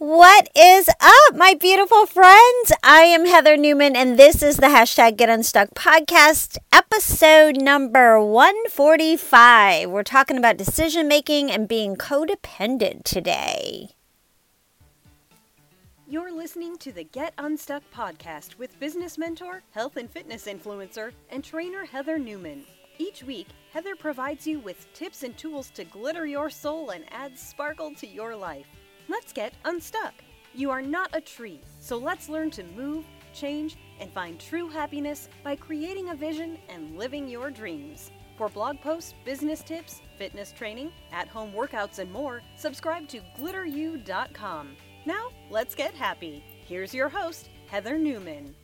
What is up, my beautiful friends? I am Heather Newman, and this is the hashtag Get Unstuck podcast, episode number 145. We're talking about decision making and being codependent today. You're listening to the Get Unstuck podcast with business mentor, health and fitness influencer, and trainer Heather Newman. Each week, Heather provides you with tips and tools to glitter your soul and add sparkle to your life. Let's get unstuck. You are not a tree, so let's learn to move, change, and find true happiness by creating a vision and living your dreams. For blog posts, business tips, fitness training, at home workouts, and more, subscribe to glitteru.com. Now, let's get happy. Here's your host, Heather Newman.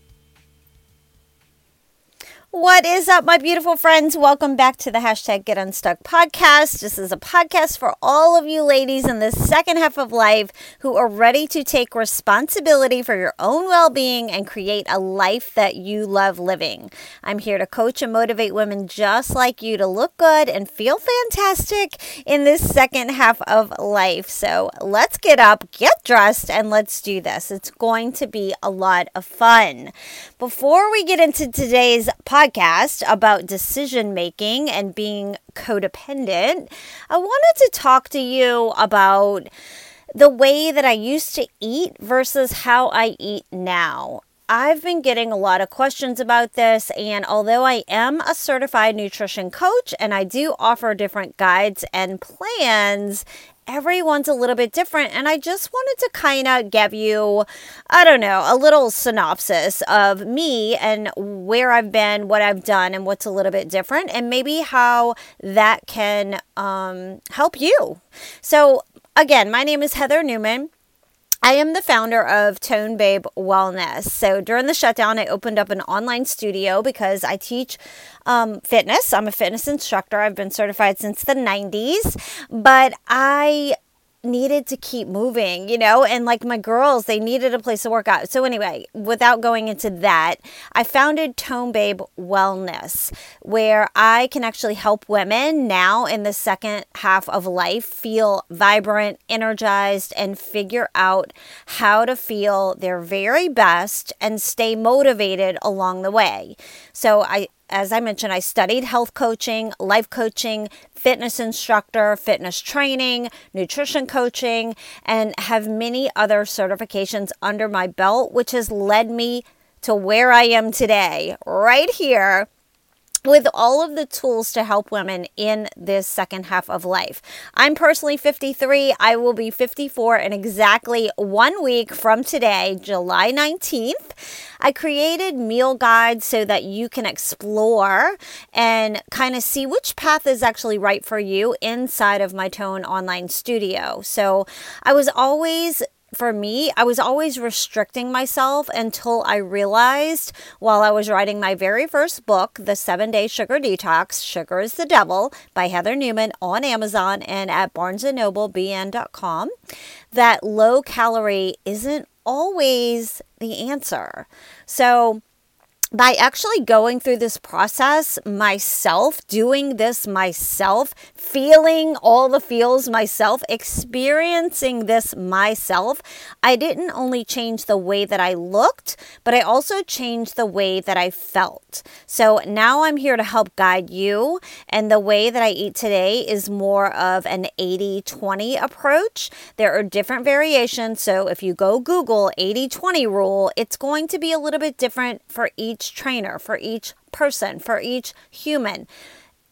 What is up, my beautiful friends? Welcome back to the hashtag Get Unstuck podcast. This is a podcast for all of you ladies in the second half of life who are ready to take responsibility for your own well being and create a life that you love living. I'm here to coach and motivate women just like you to look good and feel fantastic in this second half of life. So let's get up, get dressed, and let's do this. It's going to be a lot of fun. Before we get into today's podcast, podcast about decision making and being codependent, I wanted to talk to you about the way that I used to eat versus how I eat now. I've been getting a lot of questions about this, and although I am a certified nutrition coach and I do offer different guides and plans, everyone's a little bit different. And I just wanted to kind of give you, I don't know, a little synopsis of me and where I've been, what I've done, and what's a little bit different, and maybe how that can um, help you. So, again, my name is Heather Newman. I am the founder of Tone Babe Wellness. So during the shutdown, I opened up an online studio because I teach um, fitness. I'm a fitness instructor. I've been certified since the 90s, but I needed to keep moving, you know, and like my girls, they needed a place to work out. So, anyway, without going into that, I founded Tone Babe Wellness, where I can actually help women now in the second half of life feel vibrant, energized, and figure out how to feel their very best and stay motivated along the way. So, I as I mentioned, I studied health coaching, life coaching, fitness instructor, fitness training, nutrition coaching, and have many other certifications under my belt, which has led me to where I am today, right here with all of the tools to help women in this second half of life. I'm personally 53. I will be 54 in exactly one week from today, July 19th. I created meal guides so that you can explore and kind of see which path is actually right for you inside of my Tone online studio. So I was always for me, I was always restricting myself until I realized while I was writing my very first book, The Seven Day Sugar Detox Sugar is the Devil by Heather Newman on Amazon and at Barnes and Noble, barnesandnoblebn.com, that low calorie isn't always the answer. So, by actually going through this process myself, doing this myself, feeling all the feels myself, experiencing this myself, I didn't only change the way that I looked, but I also changed the way that I felt. So now I'm here to help guide you. And the way that I eat today is more of an 80 20 approach. There are different variations. So if you go Google 80 20 rule, it's going to be a little bit different for each each trainer, for each person, for each human.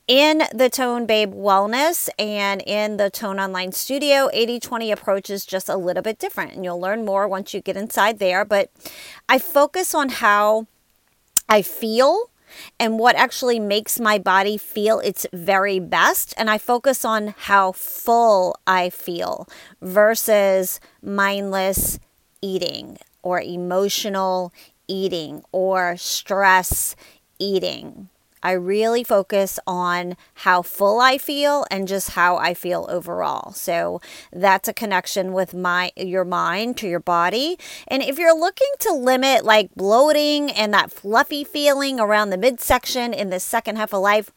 In the Tone Babe Wellness and in the Tone Online Studio, 80 20 approach is just a little bit different. And you'll learn more once you get inside there. But I focus on how I feel and what actually makes my body feel its very best. And I focus on how full I feel versus mindless eating or emotional eating or stress eating. I really focus on how full I feel and just how I feel overall. So that's a connection with my your mind to your body. And if you're looking to limit like bloating and that fluffy feeling around the midsection in the second half of life,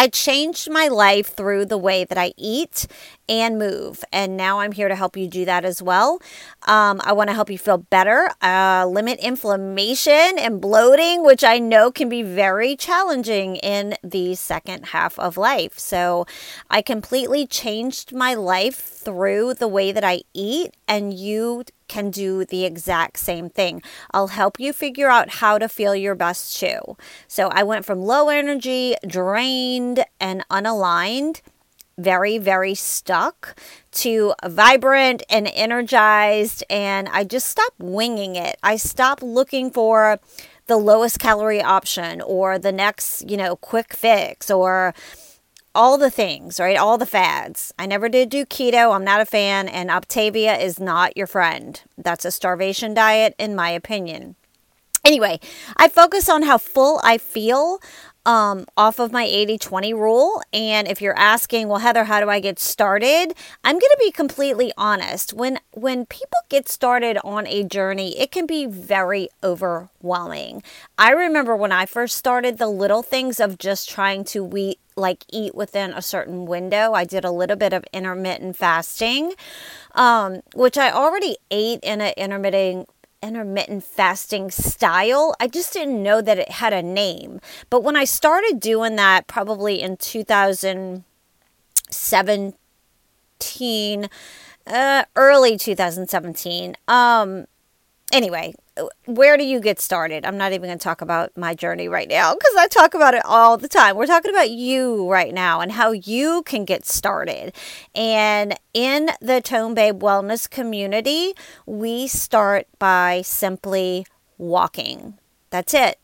I changed my life through the way that I eat and move. And now I'm here to help you do that as well. Um, I want to help you feel better, uh, limit inflammation and bloating, which I know can be very challenging in the second half of life. So I completely changed my life through the way that I eat, and you can do the exact same thing. I'll help you figure out how to feel your best too. So I went from low energy, drained, and unaligned very, very stuck to vibrant and energized. And I just stopped winging it. I stopped looking for the lowest calorie option or the next, you know, quick fix or all the things, right? All the fads. I never did do keto. I'm not a fan. And Optavia is not your friend. That's a starvation diet, in my opinion. Anyway, I focus on how full I feel um, off of my 80 20 rule. And if you're asking, well, Heather, how do I get started? I'm going to be completely honest. When, when people get started on a journey, it can be very overwhelming. I remember when I first started the little things of just trying to we like eat within a certain window. I did a little bit of intermittent fasting, um, which I already ate in an intermittent intermittent fasting style. I just didn't know that it had a name. But when I started doing that, probably in 2017, uh, early 2017, um, anyway, where do you get started? I'm not even going to talk about my journey right now because I talk about it all the time. We're talking about you right now and how you can get started. And in the Tone Babe Wellness community, we start by simply walking. That's it.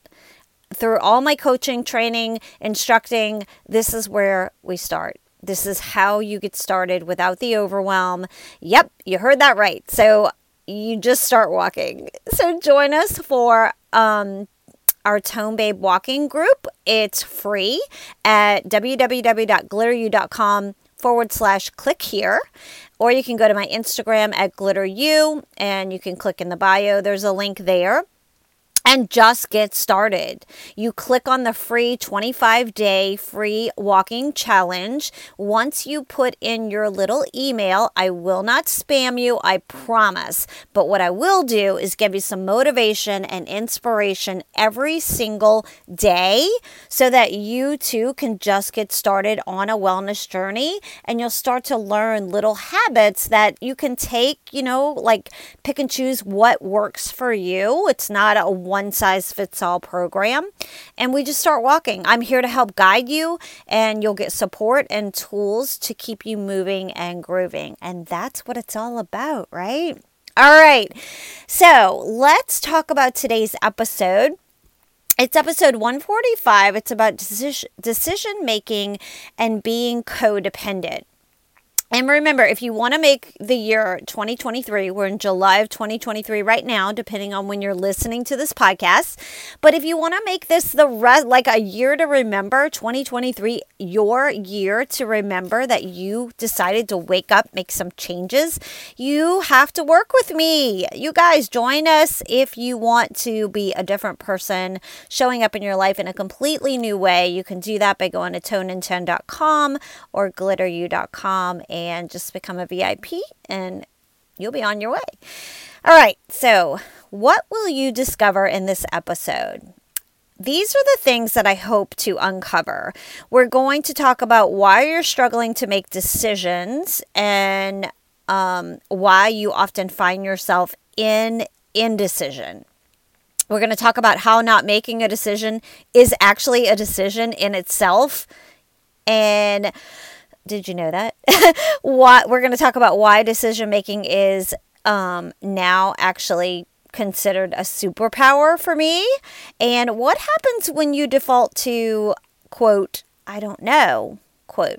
Through all my coaching, training, instructing, this is where we start. This is how you get started without the overwhelm. Yep, you heard that right. So you just start walking. So join us for um, our Tone Babe walking group. It's free at www.glitteru.com forward slash click here. Or you can go to my Instagram at glitteru and you can click in the bio. There's a link there and just get started. You click on the free 25 day free walking challenge. Once you put in your little email, I will not spam you, I promise. But what I will do is give you some motivation and inspiration every single day so that you too can just get started on a wellness journey and you'll start to learn little habits that you can take, you know, like pick and choose what works for you. It's not a one size fits all program. And we just start walking. I'm here to help guide you, and you'll get support and tools to keep you moving and grooving. And that's what it's all about, right? All right. So let's talk about today's episode. It's episode 145. It's about decision, making and being codependent. And remember, if you want to make the year 2023, we're in July of 2023 right now, depending on when you're listening to this podcast. But if you want to make this the rest, like a year to remember, 2023, your year to remember that you decided to wake up, make some changes, you have to work with me. You guys join us if you want to be a different person, showing up in your life in a completely new way. You can do that by going to toneintend.com or glitteru.com and and just become a VIP and you'll be on your way. All right, so what will you discover in this episode? These are the things that I hope to uncover. We're going to talk about why you're struggling to make decisions and um, why you often find yourself in indecision. We're going to talk about how not making a decision is actually a decision in itself. And did you know that? what we're going to talk about why decision making is um, now actually considered a superpower for me, and what happens when you default to quote I don't know quote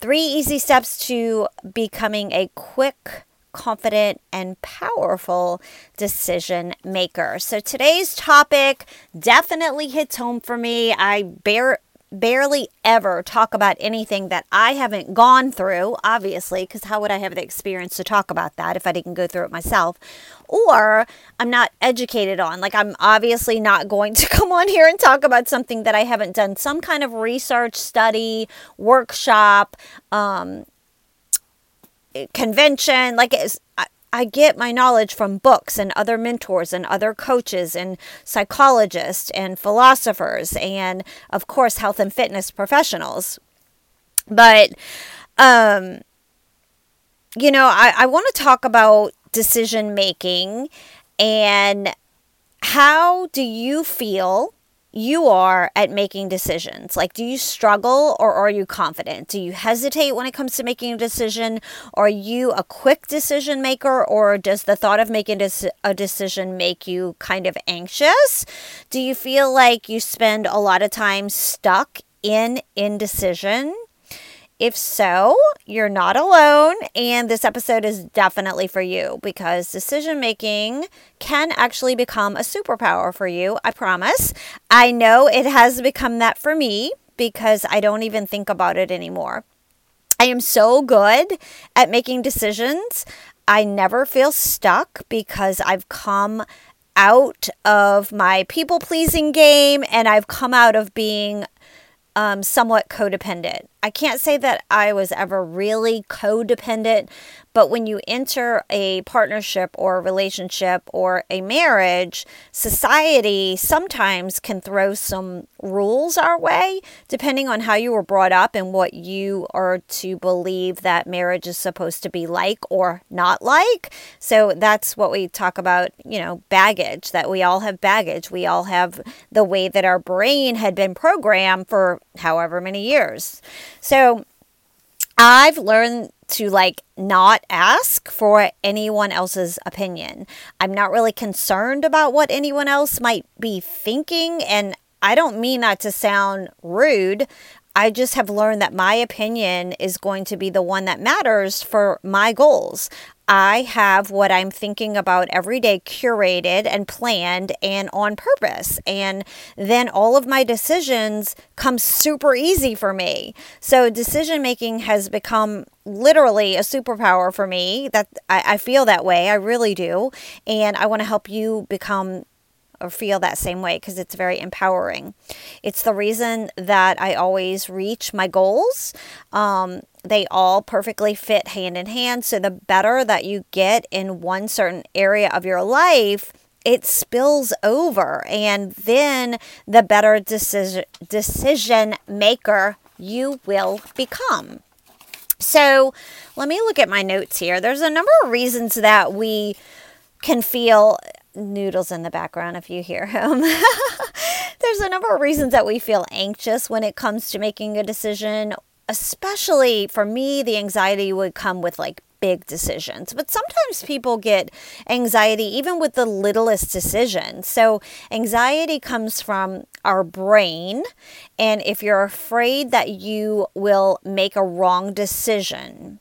three easy steps to becoming a quick confident and powerful decision maker. So today's topic definitely hits home for me. I bear barely ever talk about anything that I haven't gone through, obviously, because how would I have the experience to talk about that if I didn't go through it myself? Or I'm not educated on. Like, I'm obviously not going to come on here and talk about something that I haven't done some kind of research, study, workshop, um, convention. Like, it's, I get my knowledge from books and other mentors and other coaches and psychologists and philosophers and, of course, health and fitness professionals. But, um, you know, I, I want to talk about decision making and how do you feel you are at making decisions. Like, do you struggle or are you confident? Do you hesitate when it comes to making a decision? Are you a quick decision maker or does the thought of making a decision make you kind of anxious? Do you feel like you spend a lot of time stuck in indecision? If so, you're not alone, and this episode is definitely for you because decision making can actually become a superpower for you. I promise. I know it has become that for me because I don't even think about it anymore. I am so good at making decisions. I never feel stuck because I've come out of my people pleasing game and I've come out of being um, somewhat codependent. I can't say that I was ever really codependent, but when you enter a partnership or a relationship or a marriage, society sometimes can throw some rules our way, depending on how you were brought up and what you are to believe that marriage is supposed to be like or not like. So that's what we talk about, you know, baggage, that we all have baggage. We all have the way that our brain had been programmed for however many years. So I've learned to like not ask for anyone else's opinion. I'm not really concerned about what anyone else might be thinking. And I don't mean that to sound rude. I just have learned that my opinion is going to be the one that matters for my goals. I have what I'm thinking about every day curated and planned and on purpose. And then all of my decisions come super easy for me. So decision making has become literally a superpower for me. That I, I feel that way. I really do. And I want to help you become or feel that same way because it's very empowering. It's the reason that I always reach my goals. Um, they all perfectly fit hand in hand. So the better that you get in one certain area of your life, it spills over and then the better decision decision maker you will become. So, let me look at my notes here. There's a number of reasons that we can feel noodles in the background if you hear him. There's a number of reasons that we feel anxious when it comes to making a decision. Especially for me, the anxiety would come with like big decisions. But sometimes people get anxiety even with the littlest decision. So, anxiety comes from our brain. And if you're afraid that you will make a wrong decision,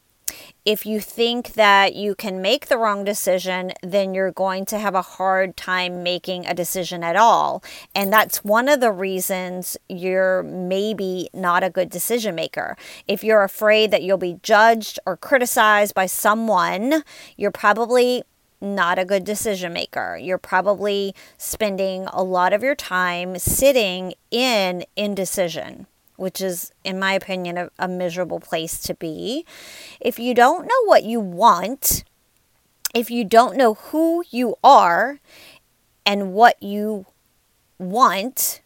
if you think that you can make the wrong decision, then you're going to have a hard time making a decision at all. And that's one of the reasons you're maybe not a good decision maker. If you're afraid that you'll be judged or criticized by someone, you're probably not a good decision maker. You're probably spending a lot of your time sitting in indecision which is, in my opinion, a, a miserable place to be. If you don't know what you want, if you don't know who you are and what you want,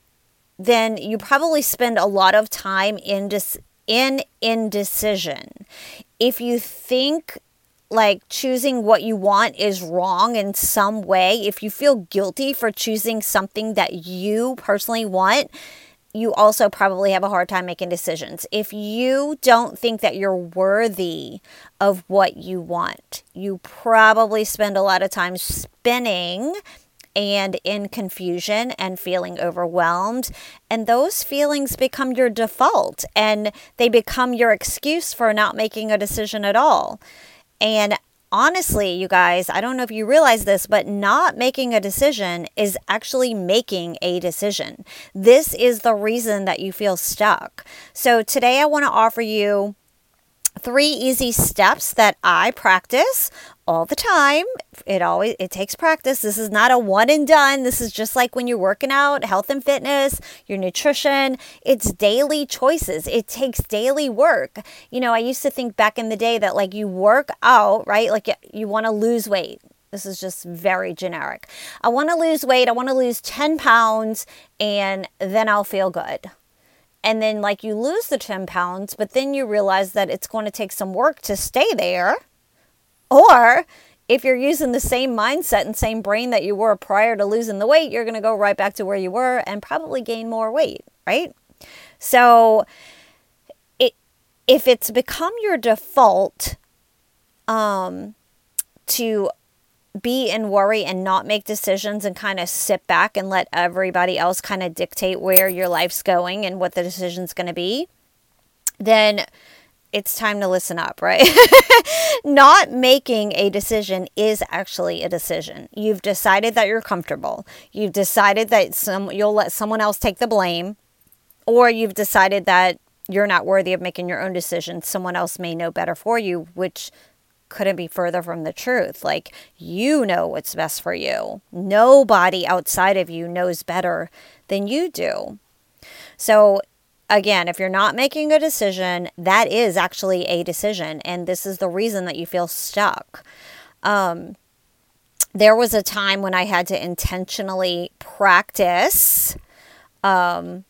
then you probably spend a lot of time in dis- in indecision. If you think like choosing what you want is wrong in some way, if you feel guilty for choosing something that you personally want, you also probably have a hard time making decisions. If you don't think that you're worthy of what you want, you probably spend a lot of time spinning and in confusion and feeling overwhelmed. And those feelings become your default and they become your excuse for not making a decision at all. And honestly, you guys, I don't know if you realize this, but not making a decision is actually making a decision. This is the reason that you feel stuck. So today I want to offer you three easy steps that I practice all the time. It always it takes practice. This is not a one and done. This is just like when you're working out, health and fitness, your nutrition. It's daily choices. It takes daily work. You know, I used to think back in the day that like you work out, right? Like you, you want to lose weight. This is just very generic. I want to lose weight. I want to lose 10 pounds and then I'll feel good and then like you lose the 10 pounds, but then you realize that it's going to take some work to stay there. Or if you're using the same mindset and same brain that you were prior to losing the weight, you're going to go right back to where you were and probably gain more weight, right? So it if it's become your default um to be in worry and not make decisions and kind of sit back and let everybody else kind of dictate where your life's going and what the decision's going to be, then it's time to listen up, right? not making a decision is actually a decision. You've decided that you're comfortable. You've decided that some you'll let someone else take the blame or you've decided that you're not worthy of making your own decisions. Someone else may know better for you, which couldn't be further from the truth. Like, you know what's best for you. Nobody outside of you knows better than you do. So, again, if you're not making a decision, that is actually a decision. And this is the reason that you feel stuck. Um, there was a time when I had to intentionally practice um,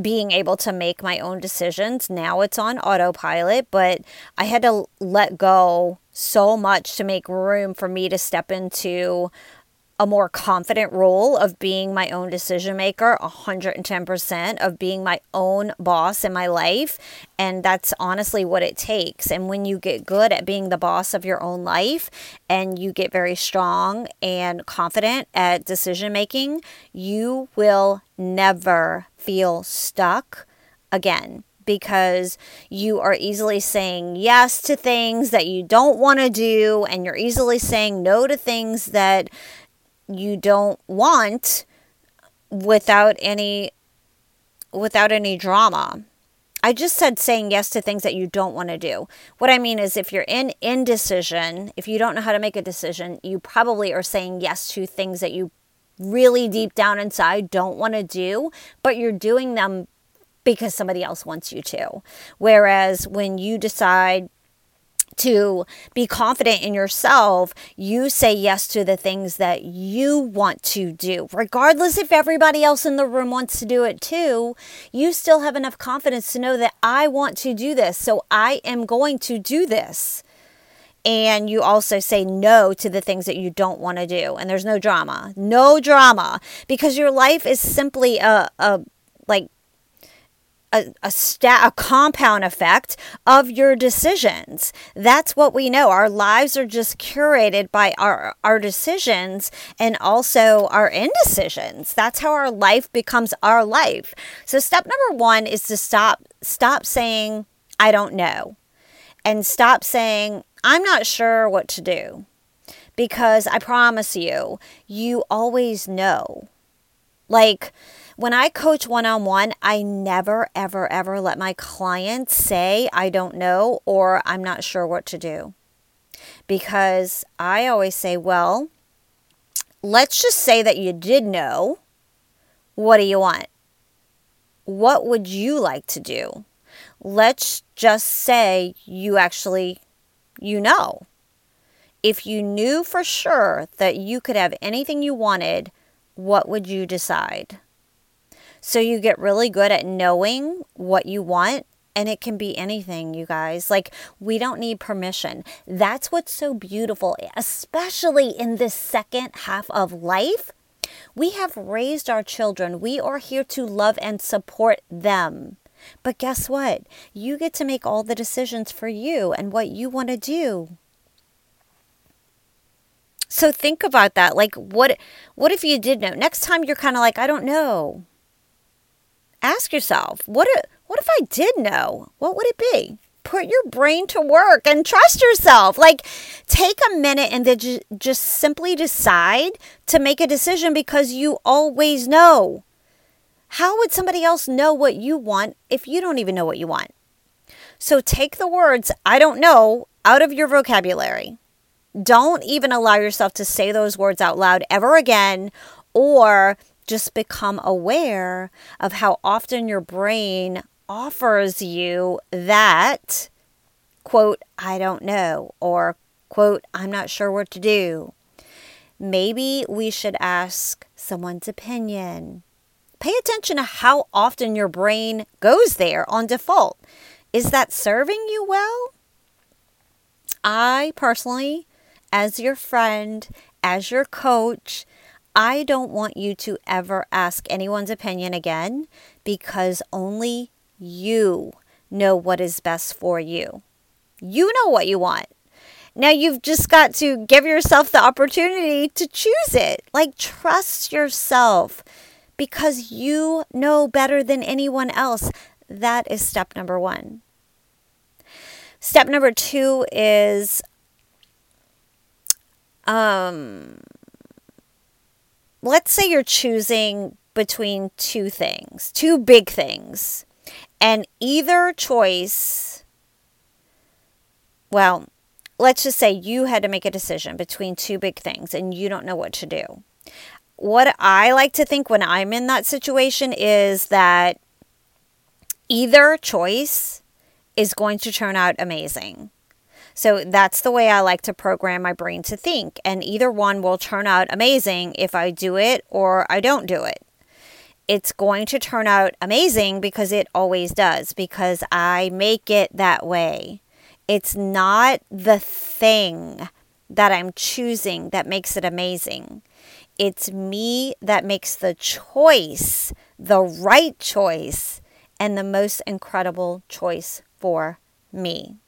being able to make my own decisions. Now it's on autopilot, but I had to let go so much to make room for me to step into a more confident role of being my own decision maker, 110% of being my own boss in my life. And that's honestly what it takes. And when you get good at being the boss of your own life and you get very strong and confident at decision making, you will never feel stuck again because you are easily saying yes to things that you don't want to do and you're easily saying no to things that you don't want without any without any drama. I just said saying yes to things that you don't want to do. What I mean is if you're in indecision, if you don't know how to make a decision, you probably are saying yes to things that you really deep down inside don't want to do, but you're doing them because somebody else wants you to. Whereas when you decide to be confident in yourself, you say yes to the things that you want to do. Regardless if everybody else in the room wants to do it too, you still have enough confidence to know that I want to do this. So I am going to do this and you also say no to the things that you don't want to do and there's no drama no drama because your life is simply a, a like a, a, sta- a compound effect of your decisions. That's what we know. Our lives are just curated by our, our decisions and also our indecisions. That's how our life becomes our life. So step number one is to stop stop saying, I don't know. And stop saying, I'm not sure what to do because I promise you, you always know. Like when I coach one on one, I never, ever, ever let my clients say, I don't know or I'm not sure what to do. Because I always say, well, let's just say that you did know. What do you want? What would you like to do? Let's just say you actually you know. If you knew for sure that you could have anything you wanted, what would you decide? So you get really good at knowing what you want and it can be anything, you guys. Like, we don't need permission. That's what's so beautiful, especially in this second half of life. We have raised our children. We are here to love and support them. But guess what? You get to make all the decisions for you and what you want to do. So think about that. Like what what if you did know? Next time you're kind of like, I don't know. Ask yourself, what if, what if I did know? What would it be? put your brain to work and trust yourself. Like, take a minute and then just simply decide to make a decision because you always know. How would somebody else know what you want if you don't even know what you want? So take the words, I don't know, out of your vocabulary. Don't even allow yourself to say those words out loud ever again or just become aware of how often your brain offers you that, quote, I don't know, or quote, I'm not sure what to do. Maybe we should ask someone's opinion. Pay attention to how often your brain goes there on default. Is that serving you well? I personally, as your friend, as your coach, I don't want you to ever ask anyone's opinion again because only you know what is best for you. You know what you want. Now you've just got to give yourself the opportunity to choose it. Like, trust yourself because you know better than anyone else. That is step number one. Step number two is um, let's say you're choosing between two things, two big things, and either choice, well, let's just say you had to make a decision between two big things and you don't know what to do. What I like to think when I'm in that situation is that either choice is going to turn out amazing. So that's the way I like to program my brain to think. And either one will turn out amazing if I do it or I don't do it. It's going to turn out amazing because it always does, because I make it that way. It's not the thing that I'm choosing that makes it amazing. It's me that makes the choice, the right choice, and the most incredible choice for me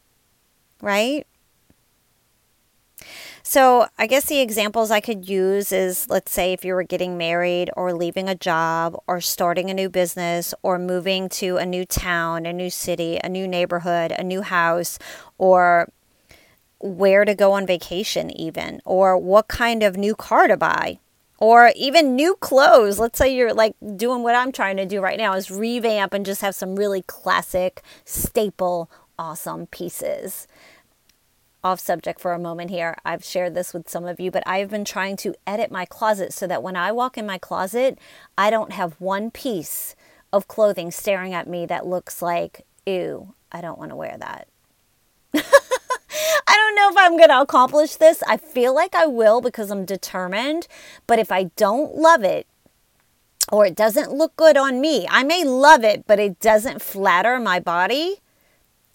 right? So, I guess the examples I could use is let's say if you were getting married or leaving a job or starting a new business or moving to a new town, a new city, a new neighborhood, a new house, or where to go on vacation, even, or what kind of new car to buy, or even new clothes. Let's say you're like doing what I'm trying to do right now is revamp and just have some really classic, staple, awesome pieces off subject for a moment here. I've shared this with some of you, but I've been trying to edit my closet so that when I walk in my closet, I don't have one piece of clothing staring at me that looks like, ew, I don't want to wear that. I don't know if I'm going to accomplish this. I feel like I will because I'm determined. But if I don't love it or it doesn't look good on me, I may love it, but it doesn't flatter my body,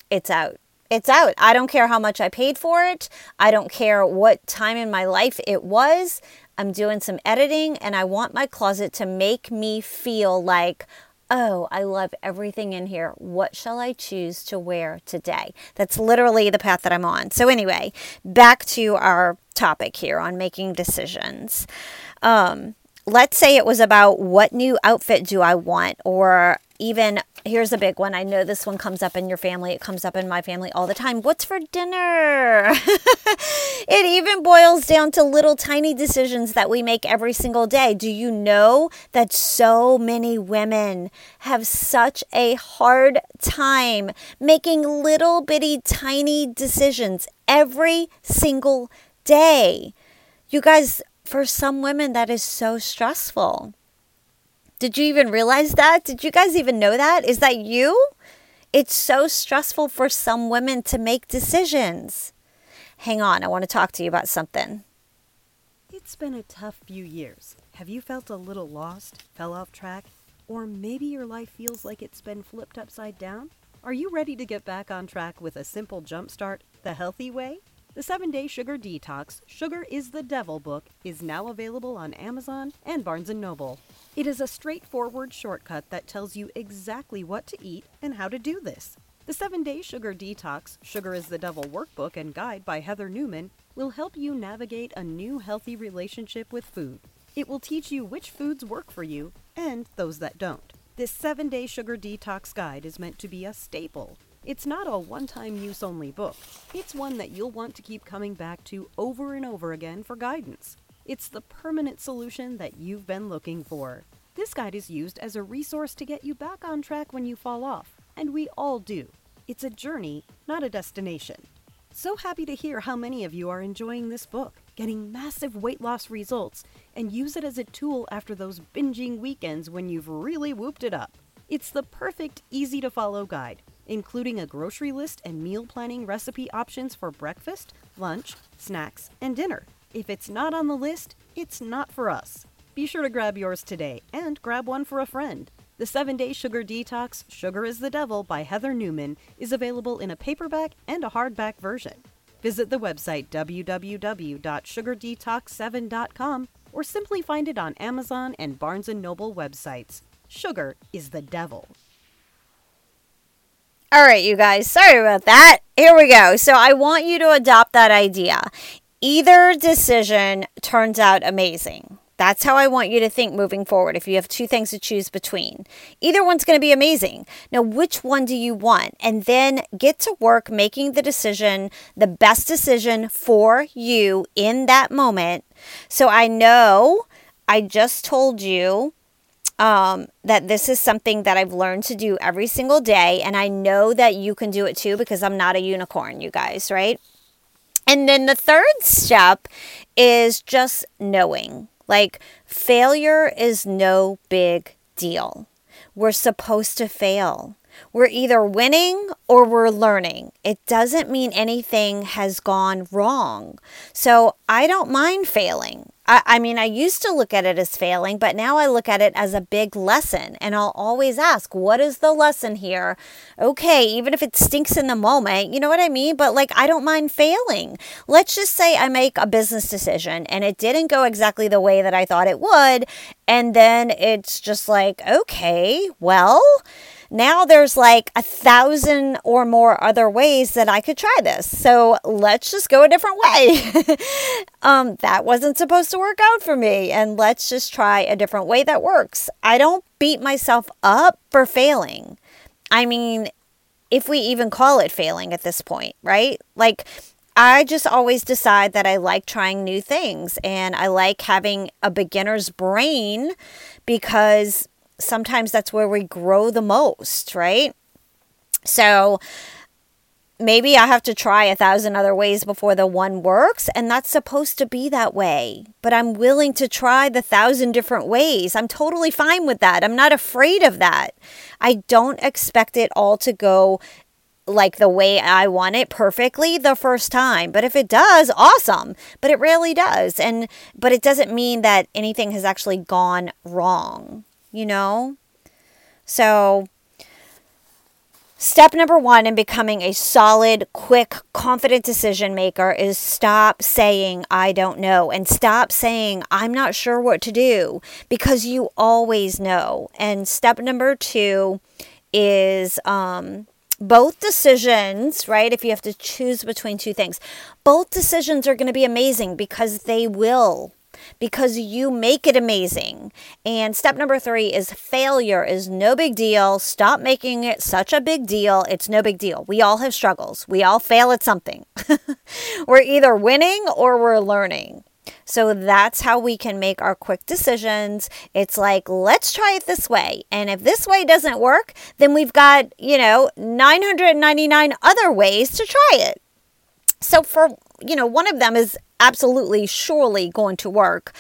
it's out it's out. I don't care how much I paid for it. I don't care what time in my life it was. I'm doing some editing and I want my closet to make me feel like, oh, I love everything in here. What shall I choose to wear today? That's literally the path that I'm on. So, anyway, back to our topic here on making decisions. Um, let's say it was about what new outfit do I want, or even here's a big one. I know this one comes up in your family. It comes up in my family all the time. What's for dinner? it even boils down to little tiny decisions that we make every single day. Do you know that so many women have such a hard time making little bitty tiny decisions every single day? You guys, for some women, that is so stressful. Did you even realize that? Did you guys even know that? Is that you? It's so stressful for some women to make decisions. Hang on, I want to talk to you about something. It's been a tough few years. Have you felt a little lost, fell off track, or maybe your life feels like it's been flipped upside down? Are you ready to get back on track with a simple jumpstart, the healthy way? The 7 Day Sugar Detox, Sugar is the Devil book is now available on Amazon and Barnes & Noble. It is a straightforward shortcut that tells you exactly what to eat and how to do this. The 7 Day Sugar Detox, Sugar is the Devil workbook and guide by Heather Newman will help you navigate a new healthy relationship with food. It will teach you which foods work for you and those that don't. This 7 Day Sugar Detox guide is meant to be a staple It's not a one time use only book, it's one that you'll want to keep coming back to over and over again for guidance. It's the permanent solution that you've been looking for. This guide is used as a resource to get you back on track when you fall off, and we all do. It's a journey, not a destination. So happy to hear how many of you are enjoying this book, getting massive weight loss results, and use it as a tool after those binging weekends when you've really whooped it up. It's the perfect, easy to follow guide, including a grocery list and meal planning recipe options for breakfast, lunch, snacks, and dinner. If it's not on the list, it's not for us. Be sure to grab yours today and grab one for a friend. The 7 Day Sugar Detox Sugar is the Devil by Heather Newman is available in a paperback and a hardback version. Visit the website www.sugardetox7.com or simply find it on Amazon and Barnes & Noble websites. Sugar is the devil. All right, you guys, sorry about that. Here we go. So, I want you to adopt that idea either decision turns out amazing. That's how I want you to think moving forward if you have two things to choose between. Either one's going to be amazing. Now, which one do you want? And then get to work making the decision, the best decision for you in that moment. So I know I just told you um, that this is something that I've learned to do every single day. And I know that you can do it too because I'm not a unicorn, you guys, right? And then the third step is just knowing. Like, failure is no big deal. We're supposed to fail. We're either winning or we're learning. It doesn't mean anything has gone wrong. So I don't mind failing. I, I, mean, I used to look at it as failing, but now I look at it as a big lesson. And I'll always ask, what is the lesson here? Okay, even if it stinks in the moment, you know what I mean? But like, I don't mind failing. Let's just say I make a business decision and it didn't go exactly the way that I thought it would. And then it's just like, okay, well, now there's like a thousand or more other ways that I could try this. So let's just go a different way. um, that wasn't supposed to work out for me. And let's just try a different way that works. I don't beat myself up for failing. I mean, if we even call it failing at this point, right? Like, I just always decide that I like trying new things and I like having a beginner's brain because sometimes that's where we grow the most, right? So maybe I have to try a thousand other ways before the one works, and that's supposed to be that way. But I'm willing to try the thousand different ways. I'm totally fine with that. I'm not afraid of that. I don't expect it all to go like the way I want it perfectly the first time. But if it does, awesome. But it rarely does. And but it doesn't mean that anything has actually gone wrong you know? So, step number one in becoming a solid, quick, confident decision maker is stop saying, I don't know, and stop saying, I'm not sure what to do, because you always know. And step number two is, um, both decisions, right? If you have to choose between two things, both decisions are going to be amazing because they will because you make it amazing. And step number three is failure is no big deal. Stop making it such a big deal. It's no big deal. We all have struggles, we all fail at something. we're either winning or we're learning. So that's how we can make our quick decisions. It's like, let's try it this way. And if this way doesn't work, then we've got, you know, 999 other ways to try it. So for, you know, one of them is absolutely surely going to work.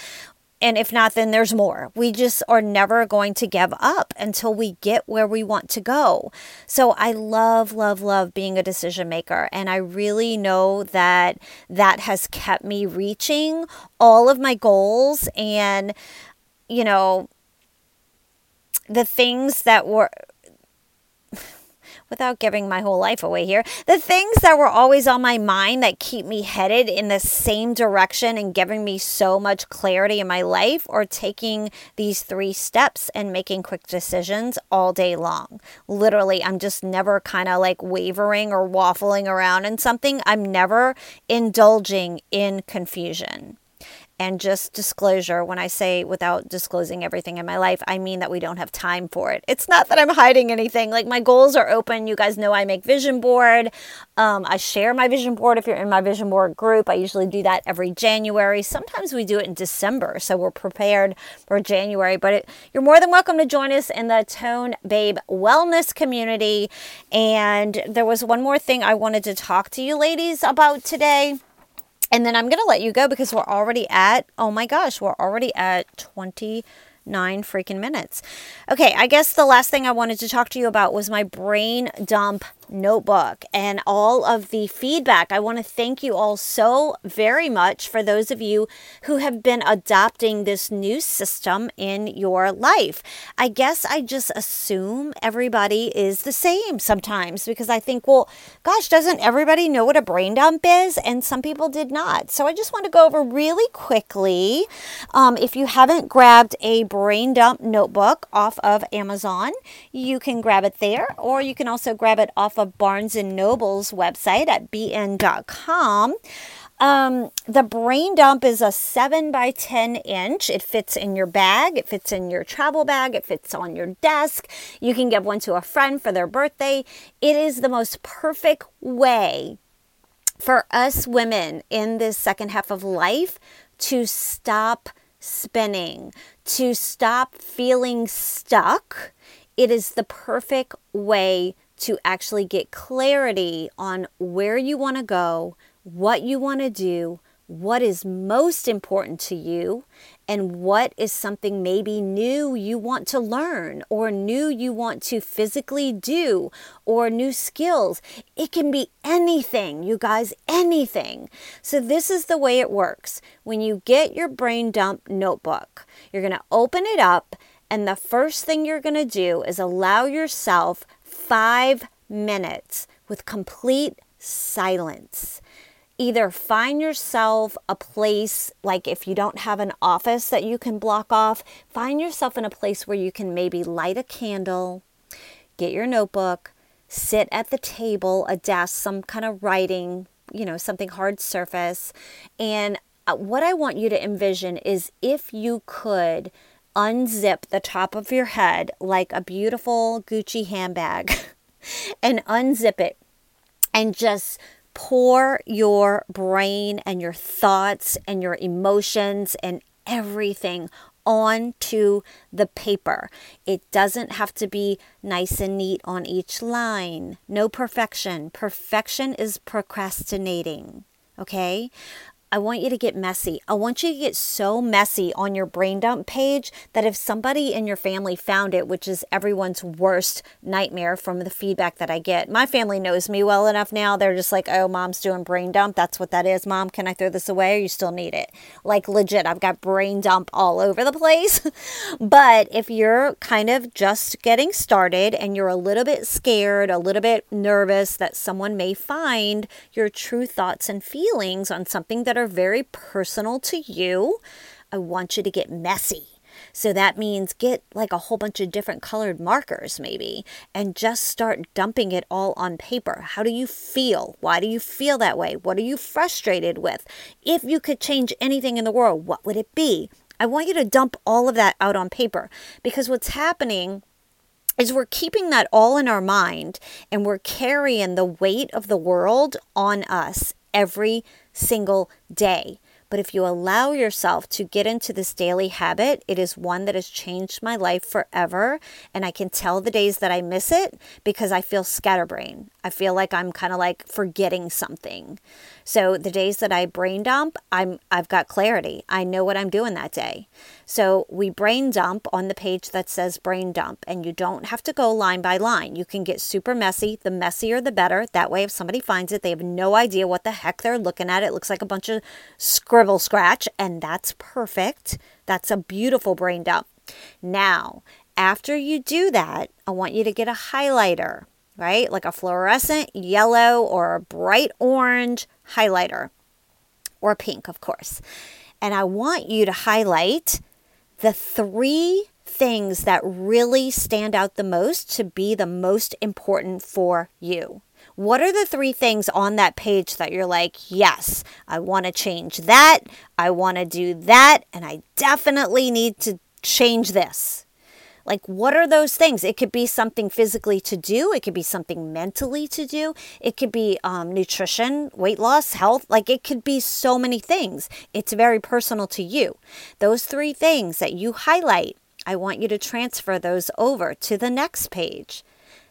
And if not, then there's more. We just are never going to give up until we get where we want to go. So I love, love, love being a decision maker. And I really know that that has kept me reaching all of my goals and, you know, the things that were without giving my whole life away here, the things that were always on my mind that keep me headed in the same direction and giving me so much clarity in my life or taking these three steps and making quick decisions all day long. Literally, I'm just never kind of like wavering or waffling around in something. I'm never indulging in confusion. And just disclosure when I say without disclosing everything in my life, I mean that we don't have time for it. It's not that I'm hiding anything. Like my goals are open. You guys know I make vision board. Um, I share my vision board if you're in my vision board group. I usually do that every January. Sometimes we do it in December. So we're prepared for January. But it, you're more than welcome to join us in the Tone Babe Wellness community. And there was one more thing I wanted to talk to you ladies about today. And then I'm going to let you go because we're already at, oh my gosh, we're already at 29 freaking minutes. Okay, I guess the last thing I wanted to talk to you about was my brain dump notebook and all of the feedback. I want to thank you all so very much for those of you who have been adopting this new system in your life. I guess I just assume everybody is the same sometimes because I think, well, gosh, doesn't everybody know what a brain dump is? And some people did not. So I just want to go over really quickly. Um, if you haven't grabbed a brain dump notebook off of Amazon, you can grab it there, or you can also grab it off of Barnes and Noble's website at bn.com. Um, the brain dump is a 7 by 10 inch. It fits in your bag, it fits in your travel bag, it fits on your desk. You can give one to a friend for their birthday. It is the most perfect way for us women in this second half of life to stop spinning, to stop feeling stuck. It is the perfect way to actually get clarity on where you want to go, what you want to do, what is most important to you, and what is something maybe new you want to learn, or new you want to physically do, or new skills. It can be anything, you guys, anything. So, this is the way it works. When you get your brain dump notebook, you're going to open it up, and the first thing you're going to do is allow yourself five minutes with complete silence. Either find yourself a place, like if you don't have an office that you can block off, find yourself in a place where you can maybe light a candle, get your notebook, sit at the table, a desk, some kind of writing, you know, something hard surface. And uh, what I want you to envision is if you could unzip the top of your head like a beautiful Gucci handbag and unzip it and just pour your brain and your thoughts and your emotions and everything onto the paper. It doesn't have to be nice and neat on each line. No perfection. Perfection is procrastinating. Okay? I want you to get messy. I want you to get so messy on your brain dump page that if somebody in your family found it, which is everyone's worst nightmare from the feedback that I get, my family knows me well enough now. They're just like, oh, mom's doing brain dump. That's what that is. Mom, can I throw this away or you still need it? Like, legit, I've got brain dump all over the place. but if you're kind of just getting started and you're a little bit scared, a little bit nervous that someone may find your true thoughts and feelings on something that are very personal to you, I want you to get messy. So that means get like a whole bunch of different colored markers, maybe, and just start dumping it all on paper. How do you feel? Why do you feel that way? What are you frustrated with? If you could change anything in the world, what would it be? I want you to dump all of that out on paper because what's happening is we're keeping that all in our mind and we're carrying the weight of the world on us every single day. But if you allow yourself to get into this daily habit, it is one that has changed my life forever. And I can tell the days that I miss it because I feel scatterbrained. I feel like I'm kind of like forgetting something. So the days that I brain dump, I'm I've got clarity. I know what I'm doing that day. So we brain dump on the page that says brain dump and you don't have to go line by line. You can get super messy. The messier the better. That way if somebody finds it, they have no idea what the heck they're looking at. It looks like a bunch of scribble scratch and that's perfect. That's a beautiful brain dump. Now, after you do that, I want you to get a highlighter right? Like a fluorescent yellow or a bright orange highlighter, or pink, of course. And I want you to highlight the three things that really stand out the most to be the most important for you. What are the three things on that page that you're like, yes, I want to change that, I want to do that, and I definitely need to change this? Like, what are those things? It could be something physically to do, it could be something mentally to do, it could be um, nutrition, weight loss, health. Like, it could be so many things. It's very personal to you. Those three things that you highlight, I want you to transfer those over to the next page.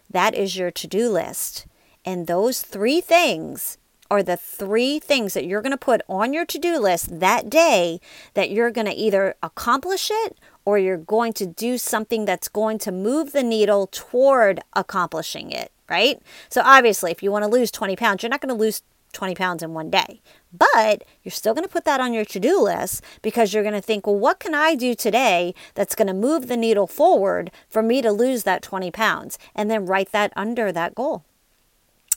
That is your to do list. And those three things are the three things that you're going to put on your to do list that day that you're going to either accomplish it or you're going to do something that's going to move the needle toward accomplishing it, right? So, obviously, if you want to lose 20 pounds, you're not going to lose 20 pounds in one day. But you're still going to put that on your to do list because you're going to think, well, what can I do today that's going to move the needle forward for me to lose that 20 pounds? And then write that under that goal.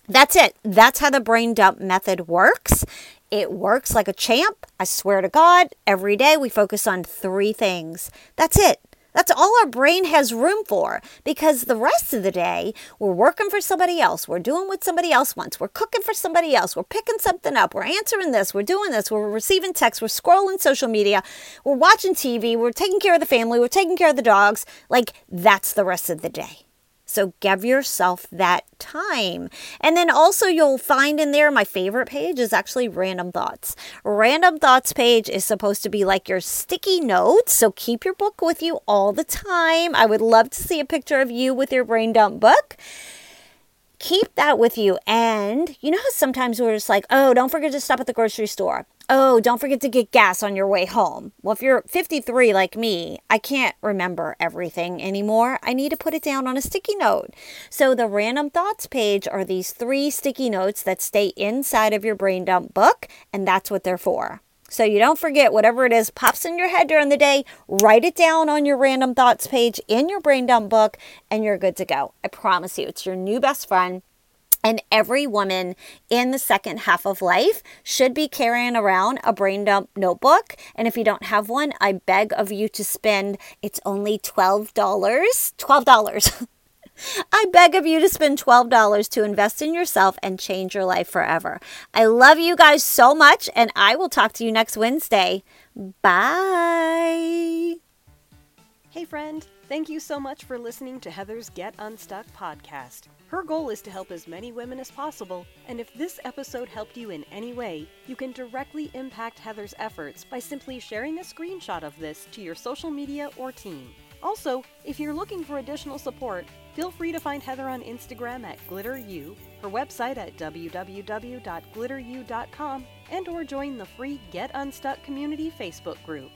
That's it. That's how the brain dump method works. It works like a champ. I swear to God, every day we focus on three things. That's it. That's all our brain has room for because the rest of the day we're working for somebody else. We're doing what somebody else wants. We're cooking for somebody else. We're picking something up. We're answering this. We're doing this. We're receiving texts. We're scrolling social media. We're watching TV. We're taking care of the family. We're taking care of the dogs. Like that's the rest of the day. So give yourself that time. And then also, you'll find in there my favorite page is actually Random Thoughts. Random Thoughts page is supposed to be like your sticky notes. So keep your book with you all the time. I would love to see a picture of you with your brain dump book keep that with you. And you know how sometimes we're just like, oh, don't forget to stop at the grocery store. Oh, don't forget to get gas on your way home. Well, if you're 53 like me, I can't remember everything anymore. I need to put it down on a sticky note. So, the random thoughts page are these three sticky notes that stay inside of your brain dump book, and that's what they're for. So you don't forget whatever it is pops in your head during the day, write it down on your random thoughts page in your brain dump book, and you're good to go. I promise you, it's your new best friend. And every woman in the second half of life should be carrying around a brain dump notebook. And if you don't have one, I beg of you to spend, it's only $12. $12. I beg of you to spend $12 to invest in yourself and change your life forever. I love you guys so much, and I will talk to you next Wednesday. Bye. Hey, friend. Thank you so much for listening to Heather's Get Unstuck podcast. Her goal is to help as many women as possible, and if this episode helped you in any way, you can directly impact Heather's efforts by simply sharing a screenshot of this to your social media or team. Also, if you're looking for additional support, feel free to find Heather on Instagram at GlitterU, her website at www.glitteru.com, and or join the free Get Unstuck community Facebook group.